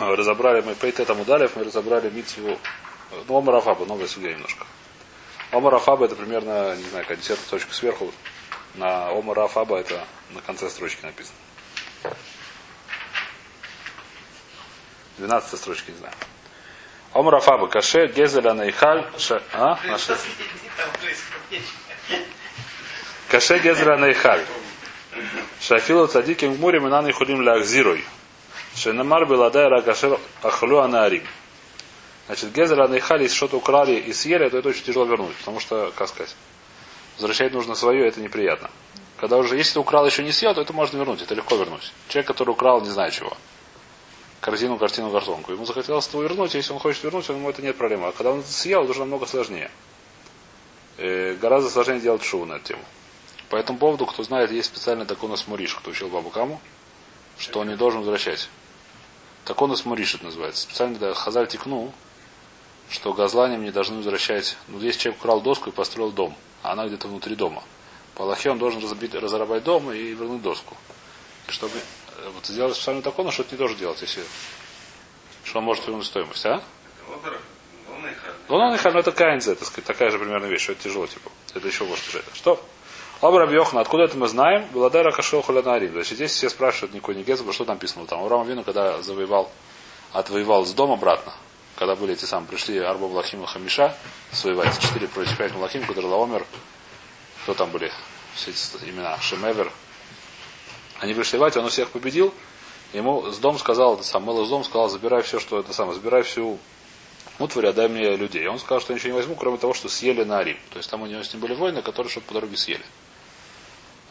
разобрали мы Пейте там удалев, мы разобрали Митсву, ну, Омар Афаба, новая судья немножко. Омар Афаба это примерно, не знаю, как десятая точка сверху. На Омар Афаба это на конце строчки написано. 12 строчки, не знаю. Омар Афаба, Каше, Гезеля, Найхаль, Ша... А? Наши... Каше, Гезеля, Найхаль. Шафилу цадиким в муре мы на хулим ля ахзирой. Шенамар беладай ракашер ахлю анарим. Значит, Гезер Анайхали, если что-то украли и съели, то это очень тяжело вернуть. Потому что, как сказать, возвращать нужно свое, это неприятно. Когда уже, если ты украл еще не съел, то это можно вернуть, это легко вернуть. Человек, который украл не знаю чего. Корзину, картину, картонку. Ему захотелось это вернуть, если он хочет вернуть, ему это нет проблемы. А когда он съел, это уже намного сложнее. Э, гораздо сложнее делать шоу на эту тему. По этому поводу, кто знает, есть специальный такой у нас Муриш, кто учил Бабу Каму, что он не должен возвращать. Так он Муриш это называется. Специально да, Хазаль тикну, что газланием не должны возвращать. Ну, здесь человек украл доску и построил дом, а она где-то внутри дома. По Аллахе он должен разбить, разорвать дом и вернуть доску. И чтобы э, вот сделать специально такое, но что это не должен делать, если что он может вернуть стоимость, а? Лонон и это кайнзе, так сказать, такая же примерно вещь, что это тяжело, типа. Это еще может лежать. Что? Абрам Йохна, откуда это мы знаем? Беладара Кашо Хулянарим. Значит, здесь все спрашивают Никой Нигеза, что там написано там. Урам Вину, когда завоевал, отвоевал с дома обратно, когда были эти самые, пришли Арба Блахим и Хамиша, своевать, четыре против пять Малахим, Кудралаомер, кто там были, все эти имена, Шемевер. Они пришли воевать, он у всех победил, ему с дом сказал, это сам Мэл из дом сказал, забирай все, что это самое, забирай всю утварь, отдай мне людей. И он сказал, что ничего не возьму, кроме того, что съели на Арим. То есть там у него с ним были воины, которые что-то по дороге съели.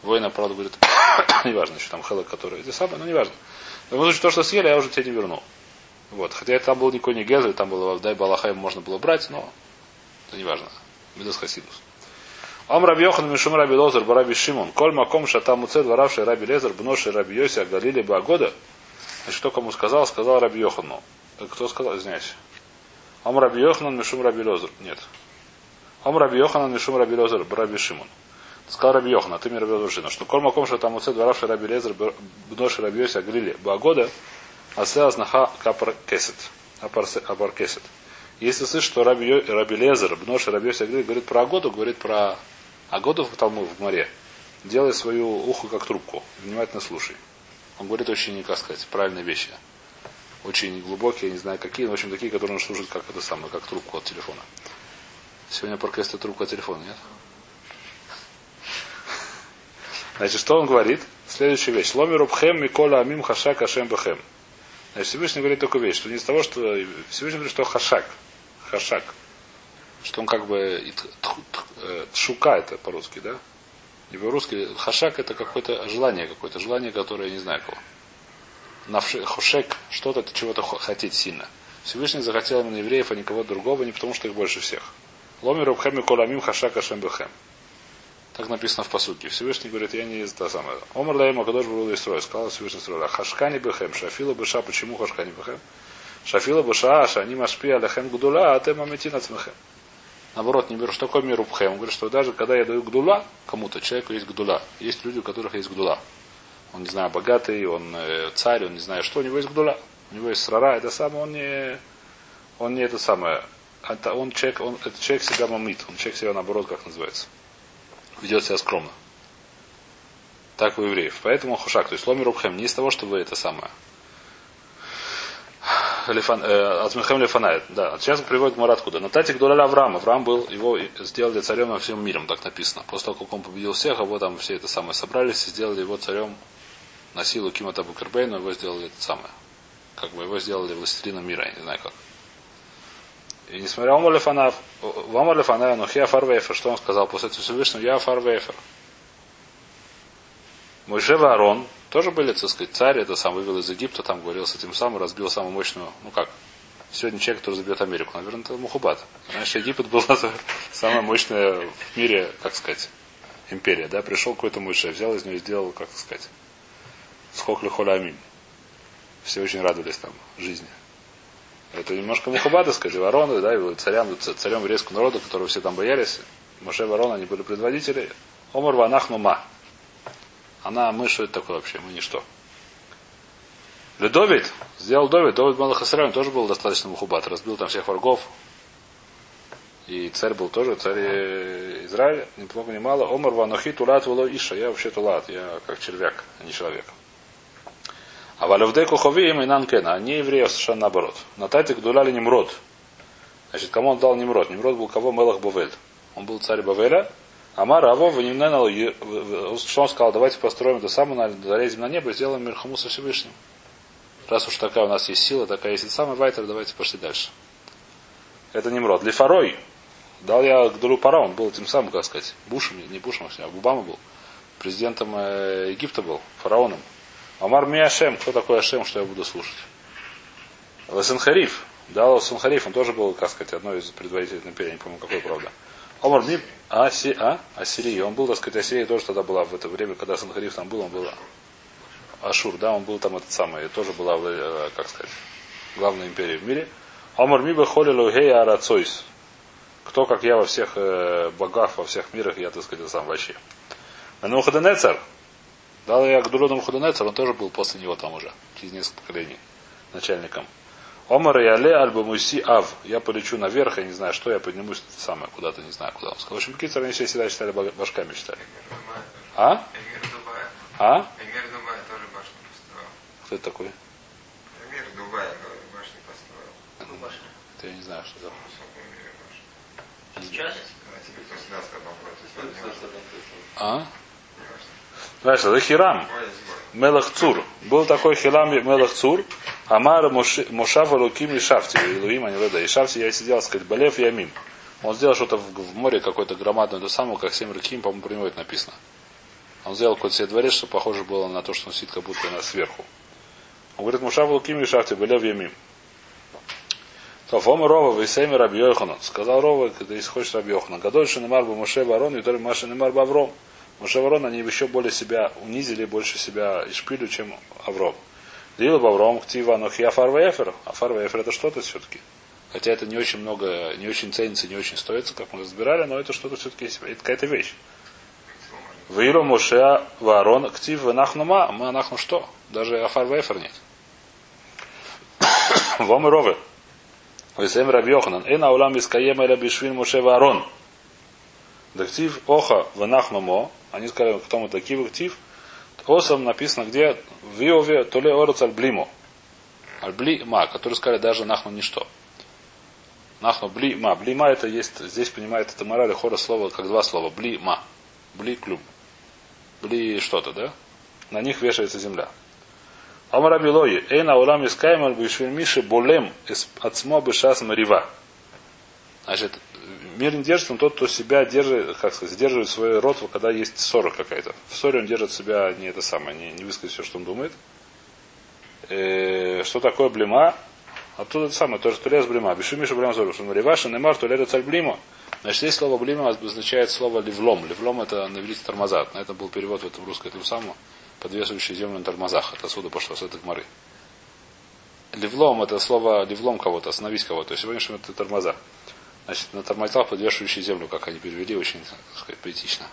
Воина, правда, говорит, неважно, что там Хелок, который это самое, но неважно. Но в то, что съели, я уже тебе не верну. Вот. Хотя там был никакой не Гезель, там было дай Балаха можно было брать, но это не важно. Медас Хасидус. Ам Раби Йохан Мишум Раби Лозер Бараби Шимон. Коль маком шатам уцет воравший Раби Лезер бноши Раби Йоси Галили Багода. Значит, кто кому сказал, сказал Раби Йохану. Кто сказал, извиняюсь. Ам Раби Йоханан Мишум Раби Лозер. Нет. Ам Раби Йоханан Мишум Раби Лозер Бараби Шимон. Сказал Раби Йохан, а ты мне Раби Лозер что коль маком шатам уцет воравший Раби Лезер бноши Раби Йоси Галили Багода. Асеас наха капар кесет. Апар кесет. Если слышишь, что Раби, Раби Лезер, Бнош Раби Йоси говорит про Агоду, говорит про Агоду в Талму в море. Делай свою ухо как трубку. Внимательно слушай. Он говорит очень, как сказать, правильные вещи. Очень глубокие, не знаю какие, но в общем такие, которые нужно слушать как это самое, как трубку от телефона. Сегодня паркест трубку от телефона, нет? Значит, что он говорит? Следующая вещь. Ломи рубхем микола амим хашак ашем бахем. Значит, Всевышний говорит такую вещь, что не из того, что Всевышний говорит, что хашак. Хашак. Что он как бы э, шука это по-русски, да? Не по-русски. Хашак это какое-то желание, какое-то желание, которое не знаю кого. Навшек, что-то, чего-то хотеть сильно. Всевышний захотел именно евреев, а никого другого, не потому что их больше всех. Ломер Рабхем и Коламим Хашак Ашем Бехем. Так написано в посуке. Всевышний говорит, я не та самая. Омар Лаема Кадош был Исрой. Сказал Всевышний Исрой. А хашкани бехем. Шафила беша. Почему хашкани бехем? Шафила беша. Шани машпи алехем гдула. А тем аметин ацмехем. Наоборот, не беру, что такое мир бхем. Он говорит, что даже когда я даю гдула, кому-то, человеку есть гдула. Есть люди, у которых есть гдула. Он, не знаю, богатый, он э, царь, он не знает что, у него есть гдула. У него есть срара, это самое, он не, он не это самое. Это он человек, он, это человек себя мамит, он человек себя наоборот, как называется ведет себя скромно. Так у евреев. Поэтому хушак, то есть ломи рубхем, не из того, чтобы это самое. Э, Атмихем Лефанает. Да. Сейчас приводит Мара откуда. На Тати Гдуляля Авраам. Авраам был, его сделали царем на всем миром, так написано. После того, как он победил всех, его там все это самое собрались и сделали его царем на силу Кимата Букербейна, его сделали это самое. Как бы его сделали властелином мира, я не знаю как. И несмотря на Лефанав, вам Лефанав, но Хия Фарвейфер, что он сказал после этого Всевышнего, я Фарвейфер. Мойше Аарон тоже были, так сказать, царь, это сам вывел из Египта, там говорил с этим самым, разбил самую мощную, ну как, сегодня человек, который забьет Америку, наверное, это Мухубат. Знаешь, Египет была самая мощная в мире, как сказать, империя, да, пришел какой-то Мойше, взял из нее и сделал, как сказать, сколько холя. Все очень радовались там жизни. Это немножко мухабада, сказать, вороны, да, и царям, царем еврейского народа, которого все там боялись. Моше ворон, они были предводители. Омар ванах ма. Она, мы, что это такое вообще? Мы ничто. Ледовид сделал Довид, Довид Малахасраем тоже был достаточно мухубат, разбил там всех врагов. И царь был тоже, царь Израиля, ни много мало. Омар Ванохи Тулат Вало Иша. Я вообще Тулат, я как червяк, а не человек. А Валевдеку Ховиим и Нанкена, они евреи совершенно наоборот. На Татик дуляли Немрод. Значит, кому он дал Немрод? Немрод был кого? Мелах Бавель. Он был царь Бавеля. Амар Аво, что он сказал, давайте построим это самое, залезем на небо и сделаем Мирхаму со Всевышним. Раз уж такая у нас есть сила, такая есть и самый Вайтер, давайте пошли дальше. Это Немрод. Лифарой. Дал я Гдулу Пара, он был тем самым, как сказать, Бушем, не Бушем, а Обама был. Президентом э, Египта был, фараоном. Амар ми Ашем, кто такой Ашем, что я буду слушать? Ласенхариф, да, Ласенхариф, он тоже был, как сказать, одной из предводителей империи, не помню, какой, правда. Омар ми, а, си, а, Ассирия, он был, так сказать, Ассирия тоже тогда была в это время, когда Санхариф там был, он был Ашур, да, он был там этот самый, тоже была, э, как сказать, главная империя в мире. Омар ми бы холилу гея арацойс. Кто, как я во всех э, богах, во всех мирах, я, так сказать, сам вообще. Но Хаденецар, Дал я Гдулону Худонецер, он тоже был после него там уже, через несколько поколений, начальником. Омар и Але альба Муси Ав. Я полечу наверх, я не знаю что, я поднимусь самое, куда-то, не знаю куда. Он сказал, в общем, Кицер, они все всегда считали башками считали. А? А? Кто это такой? Эмир Дубая, башни построил. Это я не знаю, что это. Сейчас? А? Знаешь, это Хирам. Мелах Цур. Был такой Хирам Мелах Цур. Амар Мошав Луким и Шафти. Илуим, они и Шафти, я сидел, сказать, Балев Ямим. Он сделал что-то в, море какое-то громадное, то самое, как Семь Раким, по-моему, про него это написано. Он сделал какой-то себе дворец, что похоже было на то, что он сидит как будто на сверху. Он говорит, Мушав Луким и Шафти, Балев Ямим. Тофома Рова, Висейми Раби Йоханан. Сказал Рова, когда если хочешь Раби Йоханан. Гадольше Немар Моше Барон, и Маша Немар Бавром. Ворон, они еще более себя унизили, больше себя испили, чем Авром. Лила Бавром, Ктива, Нохия Фарвефер. А Фарвефер это что-то все-таки. Хотя это не очень много, не очень ценится, не очень стоится, как мы разбирали, но это что-то все-таки. Это какая-то вещь. Ваилу Моше Варон, Ктив, Нахнума, мы Нахну что? Даже Афар Вефер нет. Вам и ровы. Весем Раби Йоханан. Эна улам искаем эля Моше Варон. Дактив Оха Ванахнумо. Они сказали, кто мы такие актив. Осом написано где в Иове Толе Орец Альблимо. Альбли Ма, который сказали даже нахну ничто. Нахну бли ма. Бли ма это есть, здесь понимает это мораль хора слова, как два слова. Бли ма. Бли клюм. Бли что-то, да? На них вешается земля. Амараби лои. Эйна улам искаем аль миши болем от смо бешас марива. Значит, мир не держит, он тот, кто себя держит, как сказать, сдерживает свой рот, когда есть ссора какая-то. В ссоре он держит себя не это самое, не, не высказать все, что он думает. Э, что такое блима? Оттуда это самое, тоже тулез блима. Беши Миша блима зору. Реваша немар туледа царь блима. Значит, здесь слово блима означает слово ливлом. Ливлом это навелить тормоза. На этом был перевод в этом русском этом самом, подвешивающий землю на тормозах. Это отсюда пошло, с этой гморы. Ливлом это слово ливлом кого-то, остановить кого-то. Сегодняшнем это тормоза. Значит, на тормозах, подвешивающий землю, как они перевели, очень, так сказать, поэтично.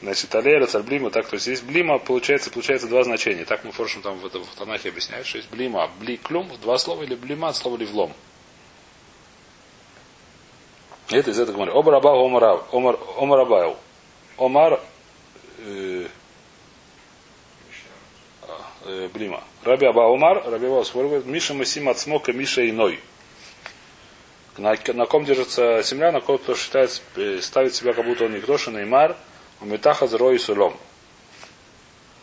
Значит, алера, царь так, то есть здесь блима получается, получается два значения. Так мы форшем там в, этом, в Танахе объясняют, что есть блима, бли, клюм, два слова, или блима, слово ливлом. Это из этого говорит. Омар Аба, Омар Омар Омар э, э, Блима. Раби Аба Омар, Раби Аба Миша Масим от смока Миша иной. На, на ком держится земля, на ком кто считает, э, ставит себя, как будто он никто, что Неймар, у Метаха зро и сулом.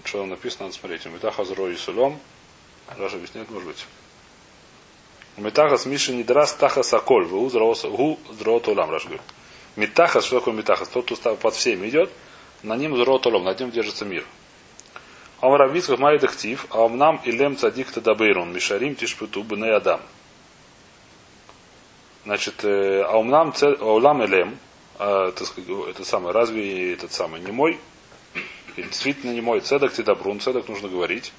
Что там написано, надо смотреть. У Метаха зро и сулом. Раша объясняет, может быть. Метахас Миши не драс таха соколь. Гу зроот улам, Раша говорит. Метахас, что такое Метахас? Тот, кто под всеми идет, на ним зроот улам, над ним держится мир. Амравицках май дехтив, а умнам илем цадик тадабейрун, мишарим тишпуту бне адам. Значит, э, аумнам аулам элем, а, это самое, разве этот самый не мой? Действительно не мой. Цедок ты добрун, цедок нужно говорить.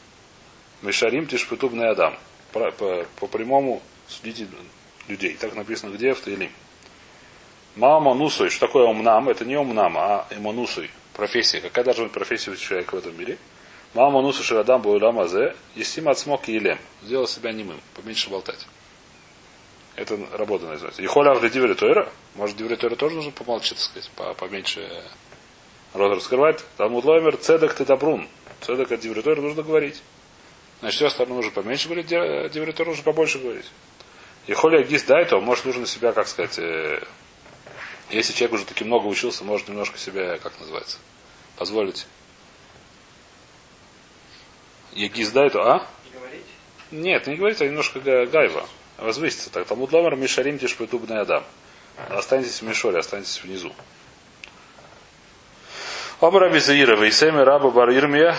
Мишарим тишпетуб на адам. По, по, по прямому судите людей. Так написано где в Таилим. Мама нусой. Что такое умнам? Это не умнам, а эмонусой. Профессия. Какая должна быть профессия у человека в этом мире? Мама нусу ширадам буэлам азе, есим от смог и елем. Сделал себя немым, поменьше болтать. Это работа называется. Ехоля в дивери тойра. Может, дивери тойра тоже нужно помолчать, так сказать, по- поменьше рот раскрывать. Там удлоймер цедок ты добрун. Цедок от дивери тойра нужно говорить. Значит, все остальное нужно поменьше говорить, дивери тойра нужно побольше говорить. Ехоля гис дай, то может нужно себя, как сказать, э, если человек уже таки много учился, может немножко себя, как называется, позволить. Егис дай, то, а? Не говорить? Нет, не говорите, а немножко га- гайва. Возвысится так. Там удломер мишарим тиш петубный адам. Останетесь в Мишоре, останетесь внизу. Оба раби Заира, Вейсеми, раба бар Ирмия.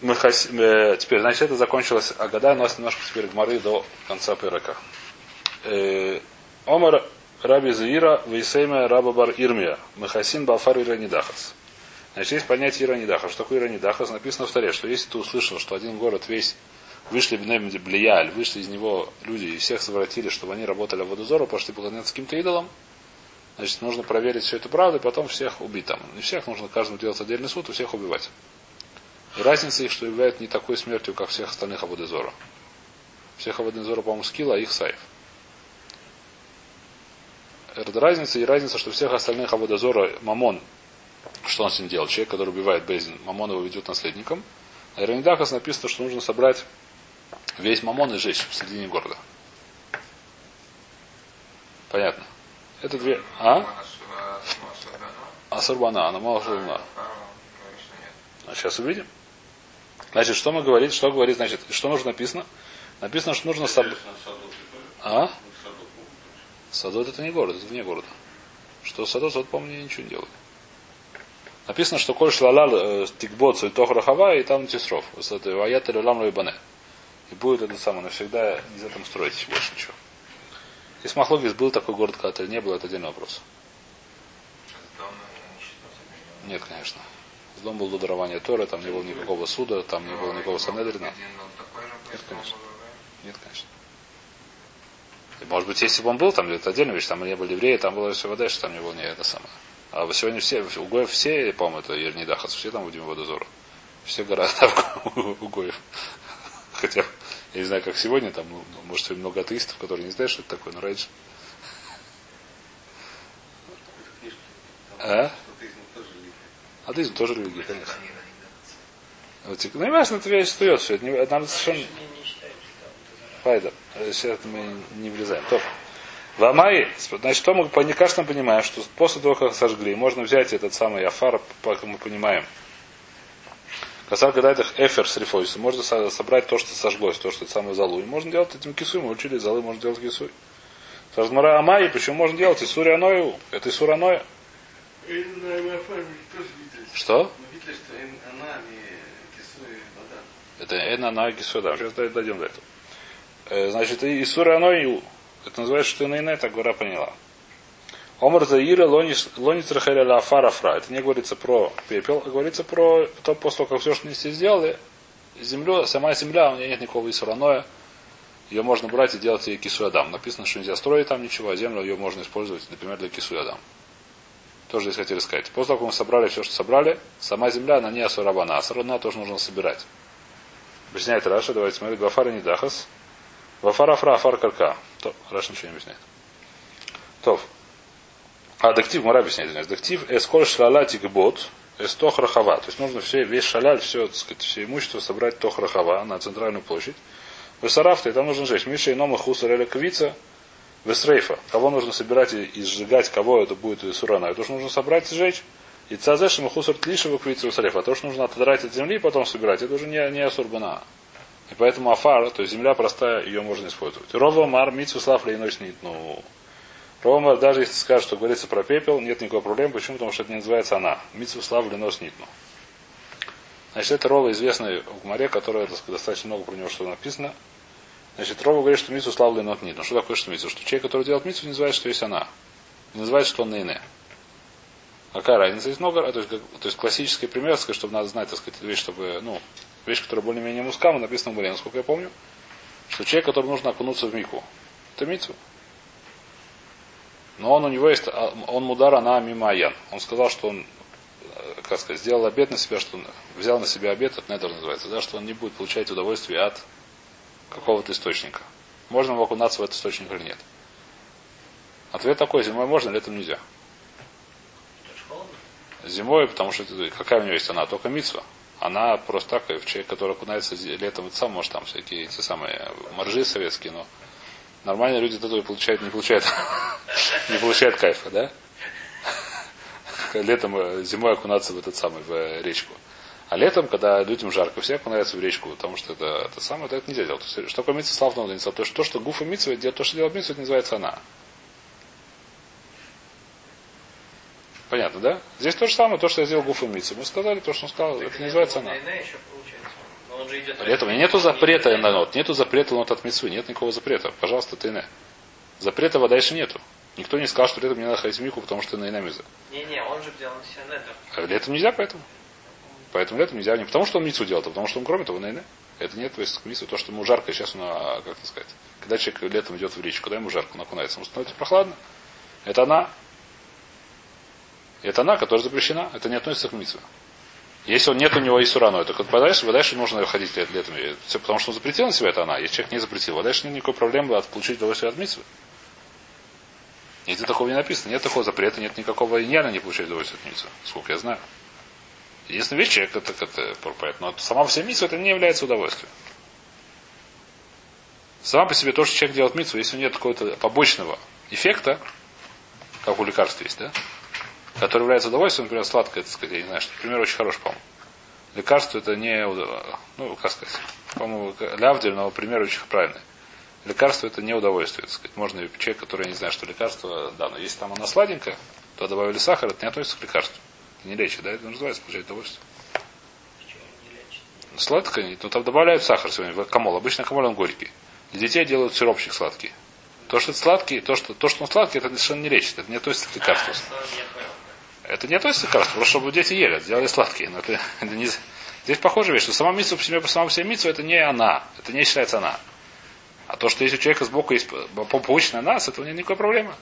Мы хас- э, Теперь, значит, это закончилось Агада, нас немножко теперь гмары до конца пирака. Э, Омар Раби Заира, Вейсеми, раба бар Ирмия. Махасин бафар Иранидахас. Значит, есть понятие Иранидахас. Что такое Иранидахас? Написано в таре, что если ты услышал, что один город весь вышли Бнем Блияль, вышли из него люди и всех совратили, чтобы они работали в Водозору, пошли поклоняться каким-то идолам, значит, нужно проверить все это правда, и потом всех убить там. Не всех, нужно каждому делать отдельный суд и всех убивать. И разница их, что является не такой смертью, как всех остальных Абудезора. Всех Абудезора, по-моему, скилла, а их сайф. Это разница, и разница, что всех остальных Абудезора Мамон, что он с ним делал? Человек, который убивает Безин, Мамон его ведет наследником. А Иранидахас написано, что нужно собрать весь мамон и сжечь в середине города. Понятно. Это две... А? Асурбана, она мало луна. А сейчас увидим. Значит, что мы говорим, что говорит, значит, что нужно написано? Написано, что нужно собрать... А? Садот это не город, это вне города. Что Садот, вот, по-моему, ничего не делает. Написано, что коль шлалал тикбот цветох рахава, и там тисров. Ваят лам бане. И будет это самое навсегда из этого строить больше ничего. Если Махлогис был такой город, когда не было, это отдельный вопрос. Нет, конечно. Дом был до дарования Торы, там не было никакого суда, там не было никакого Санедрина. Нет, конечно. Нет, конечно. И, может быть, если бы он был, там это отдельная вещь, там не были евреи, там было все вода, что там не было не это самое. А сегодня все, у Гоев все, по-моему, это Ернидахас, все там будем водозора. Все города у Гоев. Хотя, я не знаю, как сегодня, там, ну, может, сегодня много атеистов, которые не знают, что это такое, но раньше. А? Атеизм тоже религия, конечно. Вот, ну, не важно, это вещь остается. все. Это нам совершенно... Файда. Сейчас мы не влезаем. Топ. В Амай, значит, что мы конечно понимаем, что после того, как сожгли, можно взять этот самый афар, как мы понимаем. Касар гадает их эфер с рифойсом. Можно со- собрать то, что сожглось, то, что это самое залу. И можно делать этим кисуй. Мы учили, залы можно делать кисуй. Сажмара Амай, почему можно делать? Исури Аною. Это Исур Аноя. Что? Это Эна Аноя Кисуй, да. Сейчас дойдем до этого. Э, Значит, и Исур Аною. Это называется, что Инайна, так гора поняла. Омар Заира Лонис Рахеля Лафарафра. Это не говорится про пепел, а говорится про то, после того, как все, что они сделали, землю, сама земля, у нее нет никакого исураноя. Ее можно брать и делать ей кисуядам. Написано, что нельзя строить там ничего, а землю ее можно использовать, например, для кисуядам. Тоже здесь хотели сказать. После того, как мы собрали все, что собрали, сама земля, она не асурабана. Асурабана тоже нужно собирать. Объясняет Раша, давайте смотреть, Вафара не дахас. Вафара фра афар карка. То, Раша ничего не объясняет. Тов. А, дактив, Мара объясняет, извиняюсь. Дактив, эсколь шлала тикбот, эстох рахава. То есть нужно все, весь шаляль, все, так сказать, все имущество собрать тох рахава на центральную площадь. Высарафта, и там нужно сжечь. Миша и нома хусар или квица, весрейфа. Кого нужно собирать и, и сжигать, кого это будет из сурана. Это что нужно собрать и сжечь. И цазешем хусар тлишева квица весрейфа. А то, что нужно отодрать от земли и потом собирать, это уже не, не асурбана. И поэтому афар, то есть земля простая, ее можно использовать. Рова мар митсу слав лейной снит. Ну, Рома, даже если скажет, что говорится про пепел, нет никакой проблемы. Почему? Потому что это не называется она. Митсу слав лейнос нитну. Значит, это Рова известный в море, которая так достаточно много про него что написано. Значит, Рова говорит, что митсу слав лейнот нитну. Что такое что митсу? Что человек, который делает митсу, не называет, что есть она. Не называет, что он нейне. Какая разница? Есть много, то есть, как- то есть классический пример, сказать, чтобы надо знать, так сказать, вещь, чтобы, ну, вещь, которая более-менее мускама, написана в море, насколько я помню, что человек, который нужно окунуться в мику, это митсу. Но он у него есть, а, он мудара на мимаян. Он сказал, что он э, как сказать, сделал обед на себя, что он взял на себя обед, это недер называется, да, что он не будет получать удовольствие от какого-то источника. Можно ему окунаться в этот источник или нет? Ответ такой, зимой можно, летом нельзя. Зимой, потому что какая у него есть она? Только митсва. Она просто так, человек, который окунается летом, сам может там всякие эти самые моржи советские, но нормальные люди этого получают, не получают, не получают кайфа, да? Летом, э, зимой окунаться в этот самый, в э, речку. А летом, когда людям жарко, все окунаются в речку, потому что это, это самое, это, это нельзя делать. Есть, что такое митцва славного То, что, то, что гуфа митцва делает, то, что делает митцва, это называется она. Понятно, да? Здесь то же самое, то, что я сделал Гуфу Митсу. Мы сказали то, что он сказал, это не называется она. Для этого нету запрета на нот, нету запрета нот от Митсу, нет никакого запрета. Пожалуйста, ты не. Запрета вода еще нету. Никто не сказал, что летом не надо ходить в мику, потому что ты на инамиза. Не-не, он же делал на себя недер. А летом нельзя поэтому. Поэтому летом нельзя не потому, что он мицу делал, а потому что он кроме того на Это нет то есть мицу, то, что ему жарко, сейчас он, а, как сказать, когда человек летом идет в речку, когда ему жарко, он окунается, ему становится прохладно. Это она, это она, которая запрещена. Это не относится к митве. Если он нет у него Исурано, то дальше, дальше нужно ходить летом. Все, потому что он запретил на себя, это она. Если человек не запретил, а дальше нет никакой проблемы от получить удовольствие от митвы. Нигде такого не написано. Нет такого запрета, нет никакого иньяна не получать удовольствие от митвы. Сколько я знаю. Единственная вещь, человек это, это, это но сама по себе митва это не является удовольствием. Сама по себе то, что человек делает митву, если нет какого-то побочного эффекта, как у лекарств есть, да, который является удовольствием, например, сладкое, так сказать, я не знаю, что пример очень хороший, по-моему. Лекарство это не, ну, как сказать, по-моему, лявдель, но пример очень правильный. Лекарство это не удовольствие, так сказать. Можно человек, который не знает, что лекарство, да, но если там оно сладенькое, то добавили сахар, это не относится к лекарству. Это не лечит, да, это называется получать удовольствие. Сладкое, ну там добавляют сахар сегодня, в камол. Обычно камол он горький. Для детей делают сиропчик сладкий. То, что это сладкий, то, что, то, что он сладкий, это совершенно не лечит. Это не относится к лекарству. Это не относится к лекарству, просто чтобы дети ели, сделали сладкие. Но это, это не... Здесь похожая вещь, что сама митсва по себе, по самому себе митсва, это не она. Это не считается она. А то, что если у человека сбоку есть побочная нас, это у него никакой проблемы.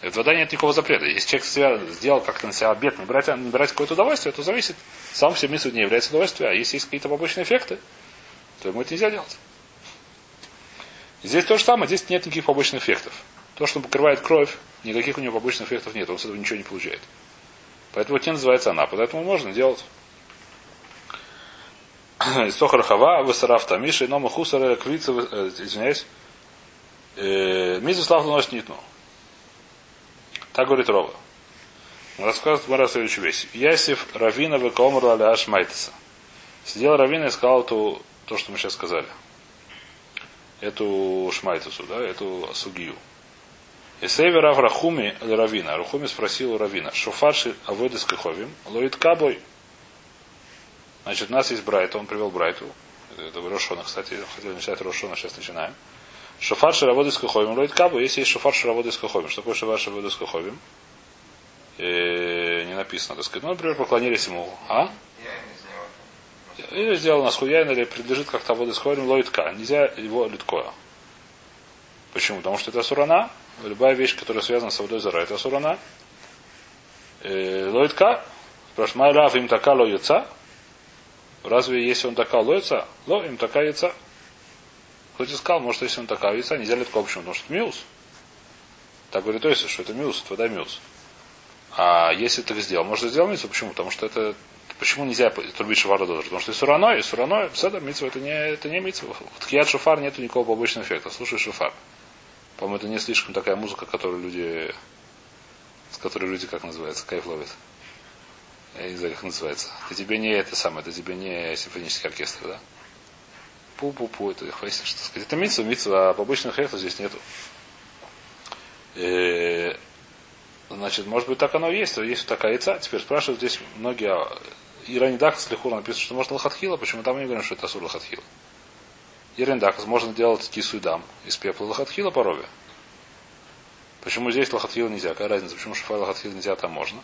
Это вода нет никакого запрета. Если человек себя сделал как-то на себя обед, не не брать какое-то удовольствие, то зависит. Сам себе митсва не является удовольствием, а если есть какие-то побочные эффекты, то ему это нельзя делать. Здесь то же самое, здесь нет никаких побочных эффектов. То, что покрывает кровь, никаких у него побочных эффектов нет, он с этого ничего не получает. Поэтому это не называется она, поэтому можно делать. Сохар хава, высарав тамиши, но махусара квица, э, извиняюсь, э, мизу слав носит нитну. Так говорит Рова. Рассказывает Мара следующую вещь. Ясив Равина векомр аля Ашмайтеса. Сидел Равина и сказал ту, то, что мы сейчас сказали. Эту Шмайтесу, да, эту Сугию. Исейвер Аврахуми Равина. Рахуми спросил у Равина. Шуфарши авойдес каховим. Лоит кабой. Значит, у нас есть Брайт, он привел Брайту. Это Рошона, кстати, хотел начать Рошона, сейчас начинаем. Шофар шараводис каховим лоит кабу, если есть шофар шараводис каховим. Что такое шофар шараводис каховим? Не написано, так сказать. Ну, например, поклонились ему. А? Или сделал нас хуяин, или принадлежит как-то воды с ховим лоитка. Нельзя его литкоя. Почему? Потому что это сурана, любая вещь, которая связана с водой зара, это сурана. Э, лоитка, спрашивает, майрав им така ло яйца? Разве если он така лоится, ло им така яйца? Кто-то сказал, может, если он така яйца, нельзя литко, почему? Потому что это миус. Так говорит, то есть, что это миус, это вода миус. А если ты сделал, может, сделал миус, почему? Потому что это Почему нельзя трубить шофар дозор? Потому что и сурано, и сурано, седа, митцва, это не, это не митцва. В ткият шофар нету никакого побочного эффекта. Слушай шофар. По-моему, это не слишком такая музыка, которую люди, с которой люди, как называется, кайф ловят. Я не знаю, как называется. Это тебе не это самое, это тебе не симфонический оркестр, да? Пу-пу-пу, это хвастин, что сказать. Это митцва, митцва, а побочных эффектов здесь нету. Э, значит, может быть, так оно и есть, есть такая яйца. Теперь спрашивают здесь многие, а, и Ранидах с Лихура написано, что можно лохатхила, почему там не говорим, что это асур лохатхила. Ерендахас можно делать кису и дам из пепла лохатхила по рове. Почему здесь лохатхила нельзя? Какая разница? Почему шафай лохатхила нельзя, там можно?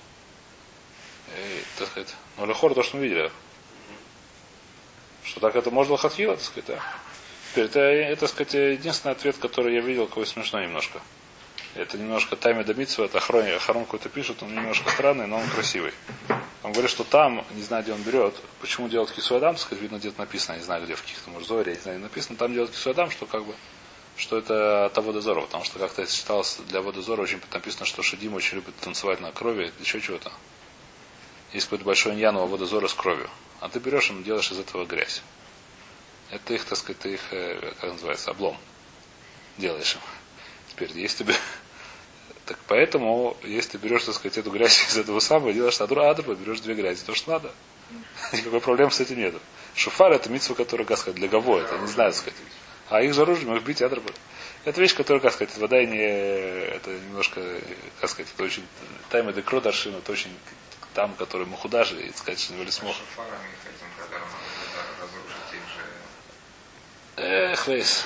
И, так сказать, ну лихор то, что мы видели. Что так это можно лохатхила, так сказать, да? Теперь это, это, так сказать, единственный ответ, который я видел, какой смешной немножко. Это немножко тайме домицу, это охрон, охрон какой-то пишет, он немножко странный, но он красивый. Он говорит, что там, не знаю, где он берет, почему делать кисуадам, сказать, видно, где-то написано, не знаю, где, в каких-то, может, не знаю, написано, там делать кисуадам, что как бы, что это от водозора, потому что как-то это считалось для водозора очень написано, что Шадим очень любит танцевать на крови, еще чего-то. Есть какой-то большой иньян у водозора с кровью. А ты берешь и делаешь из этого грязь. Это их, так сказать, их, э, как называется, облом. Делаешь им. Теперь, если ты так поэтому, если ты берешь, так сказать, эту грязь из этого самого, делаешь адру адру, берешь две грязи, то что надо. Никакой проблемы с этим нету. Шуфар это митсва, которая, как сказать, для гаво, это не знаю, так сказать. А их же оружием, их бить адру. Это вещь, которая, как сказать, вода не, это немножко, как сказать, это очень, тайм это крот аршин, это очень там, который мухудажи, и сказать, что не смог. Эх, вейс.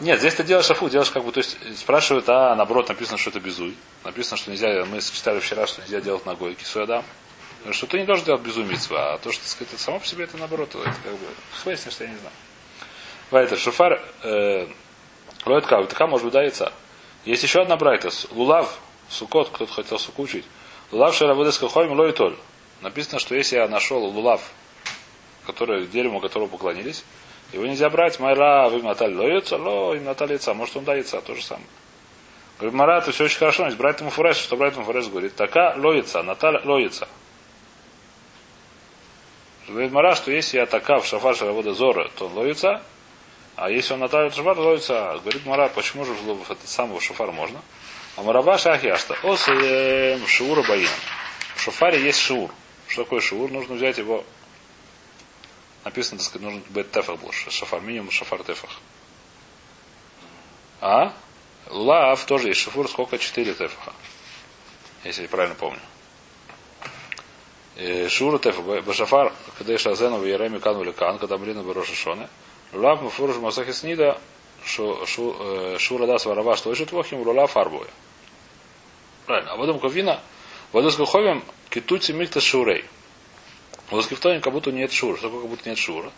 Нет, здесь ты делаешь шафу, делаешь как бы, то есть спрашивают, а наоборот написано, что это безуй. Написано, что нельзя, мы читали вчера, что нельзя делать ногой кисуядам. Что ты не должен делать безумицу, а то, что, сказать, это само по себе, это наоборот, это как бы, хвейс, что я не знаю. Вайтер, шуфар, э, лоет кав, така может быть да яйца. Есть еще одна брайта, лулав, сукот, кто-то хотел суку учить. Лулав шаравыдаска хойм лоитоль. Написано, что если я нашел лулав, который, дереву, которому поклонились, его нельзя брать, майра, вы наталь лоется, ло, им наталь яйца. Может он да яйца, то же самое. Говорит, Мара, это все очень хорошо, есть брать ему фуреш, что брать ему фуреш говорит, така лоится, наталь лоится. Говорит Мара, что если я така в шафар шаравода зора, то он лоится, а если он наталь шафар, лоится. Говорит Мара, почему же в этот самый шафар можно? А Марава шахьяшта, осаем шиура баин. В шафаре есть шиур. Что такое шиур? Нужно взять его Написано, так сказать, нужен быть тефах был. Шафар, минимум шафар тефах. А? Лав тоже есть шафур, сколько? Четыре тефаха. Если я правильно помню. Шура тефах. Башафар, когда я шазену в Ереми кану или кан, когда млину бороша шоне. Лав мафуруш масахис нида, э, шура да сварава, что ищет вохим, рула фарбуя. Правильно. А водом ковина, водом с куховим, китути микта шурей. У Лоскифтоним как будто нет шура. Что такое как будто нет шура?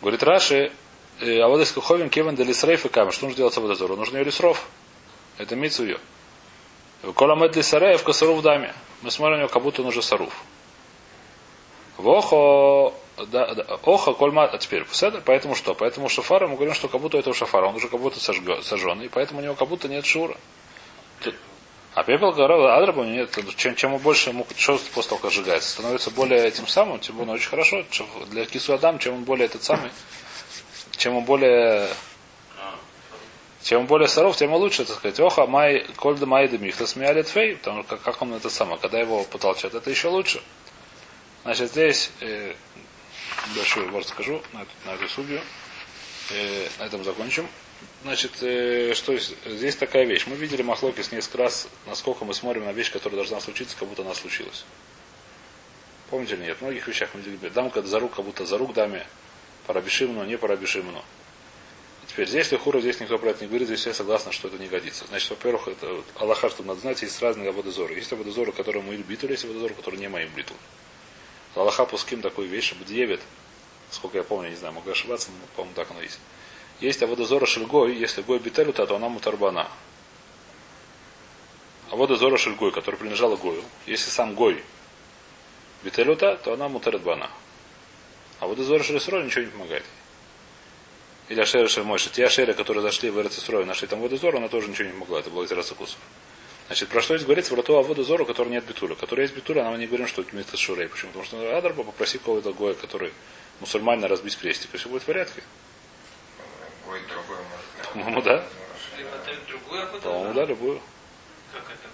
Говорит Раши, «Э, а вот если ховим кевен дали срейф и камер, что нужно делать с водозору? Нужно ее лисров. Это мицу ее. Коламет лисареев косару в даме. Мы смотрим на него, как будто он уже саруф. Вохо, да, да, оха, кольма, а теперь, поэтому что? Поэтому шафара, мы говорим, что как будто это шафара, он уже как будто сожжен, и поэтому у него как будто нет шура. А пепел гора Адрабу нет. Чем, чем больше ему что после того, как сжигается, становится более этим самым, тем он очень хорошо. Для кису Адам, чем он более этот самый, чем он более чем он более соров, тем лучше, так сказать. Оха, май, кольда май демихта смеялит фей, потому что как он это самое, когда его потолчат, это еще лучше. Значит, здесь э, большой вот скажу на эту, на эту судью. Э, на этом закончим. Значит, э, что здесь такая вещь. Мы видели Махлокис несколько раз, насколько мы смотрим на вещь, которая должна случиться, как будто она случилась. Помните или нет? В многих вещах мы видели, дам как за рук, как будто за рук даме, парабишимну, не парабишимну. Теперь здесь Лехура, здесь никто про это не говорит, здесь все согласны, что это не годится. Значит, во-первых, это Аллаха, что надо знать, есть разные водозоры. Есть водозоры, которые мы битуль, есть водозоры, которые не моим битуль. Аллаха пуским такую вещь, чтобы девять, сколько я помню, не знаю, могу ошибаться, но, по-моему, так оно есть. Есть Аводозора Шельгой, если Гой Бителюта, то она мутарбана. А Аводозора Шельгой, который принадлежала Гою, если сам Гой Бителюта, то она мутарбана. А Аводозора Шельсрой ничего не помогает. Или Ашера Шельмойша. Те Ашеры, которые зашли в Эрцисрой, нашли там Водозор, она тоже ничего не помогла. Это было из Расакусов. Значит, про что здесь говорится? Про ту Аводу Зору, который нет битуля. Который есть битуля, она не говорим, что это Митас Шурей. Почему? Потому что Адарба попроси кого-то Гоя, который мусульманина разбить крестик, и все будет в порядке. По-моему, да. По-моему, да, любую. Как это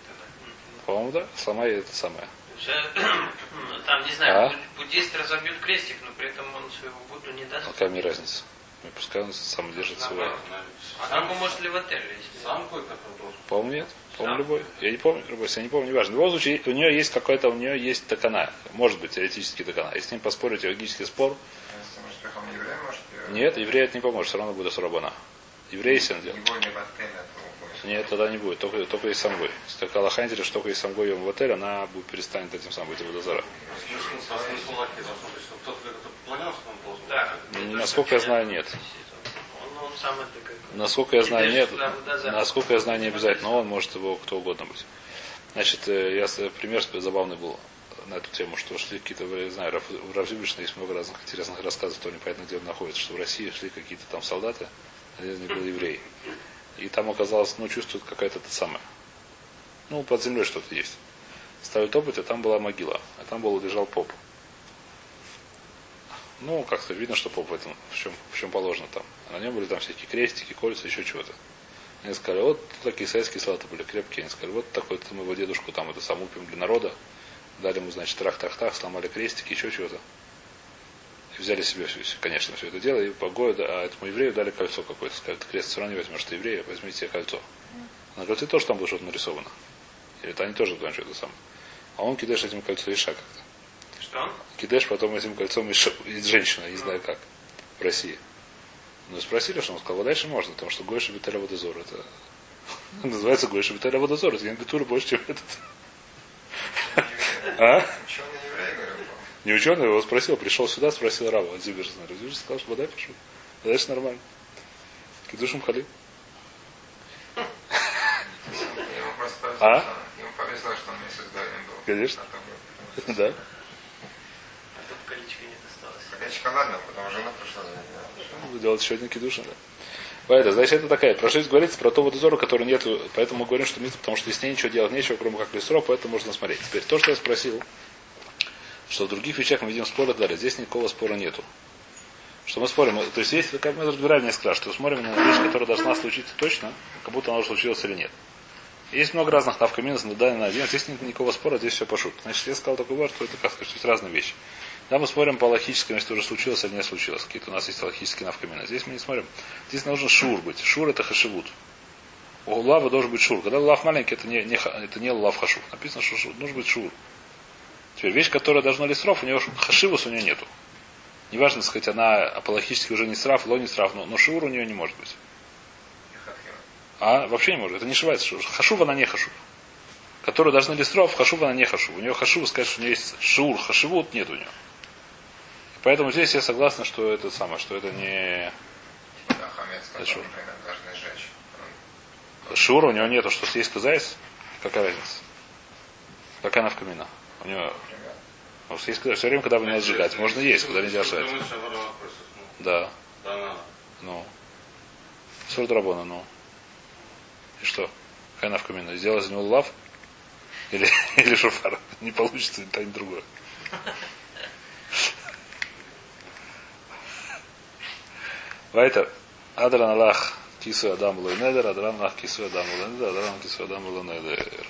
По-моему, да. Сломай это самое. Там, не знаю, а? буддист разобьет крестик, но при этом он своего Будду не даст. А какая мне разница? Ну, пускай он сам держит свой. А сам может ли в отеле? Сам какой-то По-моему, нет. По-моему, любой. Я не помню, любой, я не помню, неважно. В любом случае, у нее есть какой-то, у нее есть такана. Может быть, теоретически такана. Если с ним поспорить, теологический спор. Нет, еврею это не поможет, все равно будет срабана. Еврей делает. Нет, тогда не будет, только, только из самгой. Если только Аллаха что только из самгой в отель, она будет перестанет этим самым быть водозара. Насколько я знаю, нет. Насколько я знаю, нет. Насколько я знаю, не обязательно. Но он может его кто угодно быть. Значит, э, я пример забавный был на эту тему, что шли какие-то, я знаю, в Равзюбишне есть много разных интересных рассказов, то непонятно, где он находится, что в России шли какие-то там солдаты, один из них был еврей. И там оказалось, ну, чувствует какая-то та самая. Ну, под землей что-то есть. Ставят опыт, и там была могила, а там был лежал поп. Ну, как-то видно, что поп в этом, в чем, в чем положено там. А на нем были там всякие крестики, кольца, еще чего-то. Они сказали, вот такие советские салаты были крепкие. Они сказали, вот такой мы его дедушку там это сам упим для народа. Дали ему, значит, трах-тах-тах, сломали крестики, еще чего-то. И взяли себе, конечно, все это дело, и по году, а этому еврею дали кольцо какое-то. Сказали, крест все равно не возьмешь, ты еврея, возьмите себе кольцо. На кольце тоже там было что-то нарисовано. Или это они тоже думают, что это самое. А он кидаешь этим кольцо Иша как-то. Что он? Кидаешь потом этим кольцом Иша, и женщина, не знаю как, в России. Ну, спросили, что он сказал, дальше можно, потому что Гойша Бетеля Водозор, это называется Гойша Бетеля Водозор, это генгатура больше, чем этот. А? Ученый еврей, говорю, был. Не ученый, его спросил, пришел сюда, спросил Рава, от Зиберсона. Зиберсон сказал, что вода пишу. А дальше нормально. Просто повезло, А? что- Ему повезло, что он был. Конечно. А Да. А тут колечко не досталось. Колечко ладно, потом жена пришла за ним. Делать еще один кидушин, да. Поэтому, значит, это такая. Про жизнь говорится про то водозору, который нету. Поэтому мы говорим, что митцва, потому что с ней ничего делать нечего, кроме как лесров, поэтому можно смотреть. Теперь то, что я спросил, что в других вещах мы видим споры далее. Здесь никакого спора нету. Что мы спорим, то есть есть, как мы разбирали несколько раз, что смотрим на вещь, которая должна случиться точно, как будто она уже случилась или нет. Есть много разных навкаминов на данный на один. Здесь нет никакого спора, здесь все пошут. Значит, я сказал такой вариант, что это как сказать, разные вещи. Да, мы смотрим по логическому, если уже случилось или не случилось. Какие-то у нас есть логические навкамины. Здесь мы не смотрим. Здесь нужно шур быть. Шур это хашивут. У лавы должен быть шур. Когда лав маленький, это не, не, это не лав хашув. Написано, что шур. Нужно быть шур. Теперь вещь, которая должна ли сров, у нее хашивус у нее нету. Неважно, сказать, она апологически уже не срав, ло не срав, но, но шур у нее не может быть. А вообще не может. Это не шивается шур. Хашув она не хашув. Которую должны ли сров, хашув она не хашув. У нее хашув, сказать, что у нее есть шур, хашивут, нет у нее. Поэтому здесь я согласен, что это самое, что это не Да, хамец, сжечь. Шура у него нету, что съесть кузайс. Какая разница? Какая она в камина? У него Например. ну, съесть кузайс. Все время, когда вы не сжигать, можно есть, когда нельзя сжигать. Да. Ну. Сур драбона, ну. И что? Какая она в камина? Сделать из него лав? Или, или шуфар? Не получится ни то, ни другое. Вайтер. Адран Аллах кису Адам Лой Недер, Адран Аллах кису Адам Лой Недер, Адран кису Адам Лой Недер.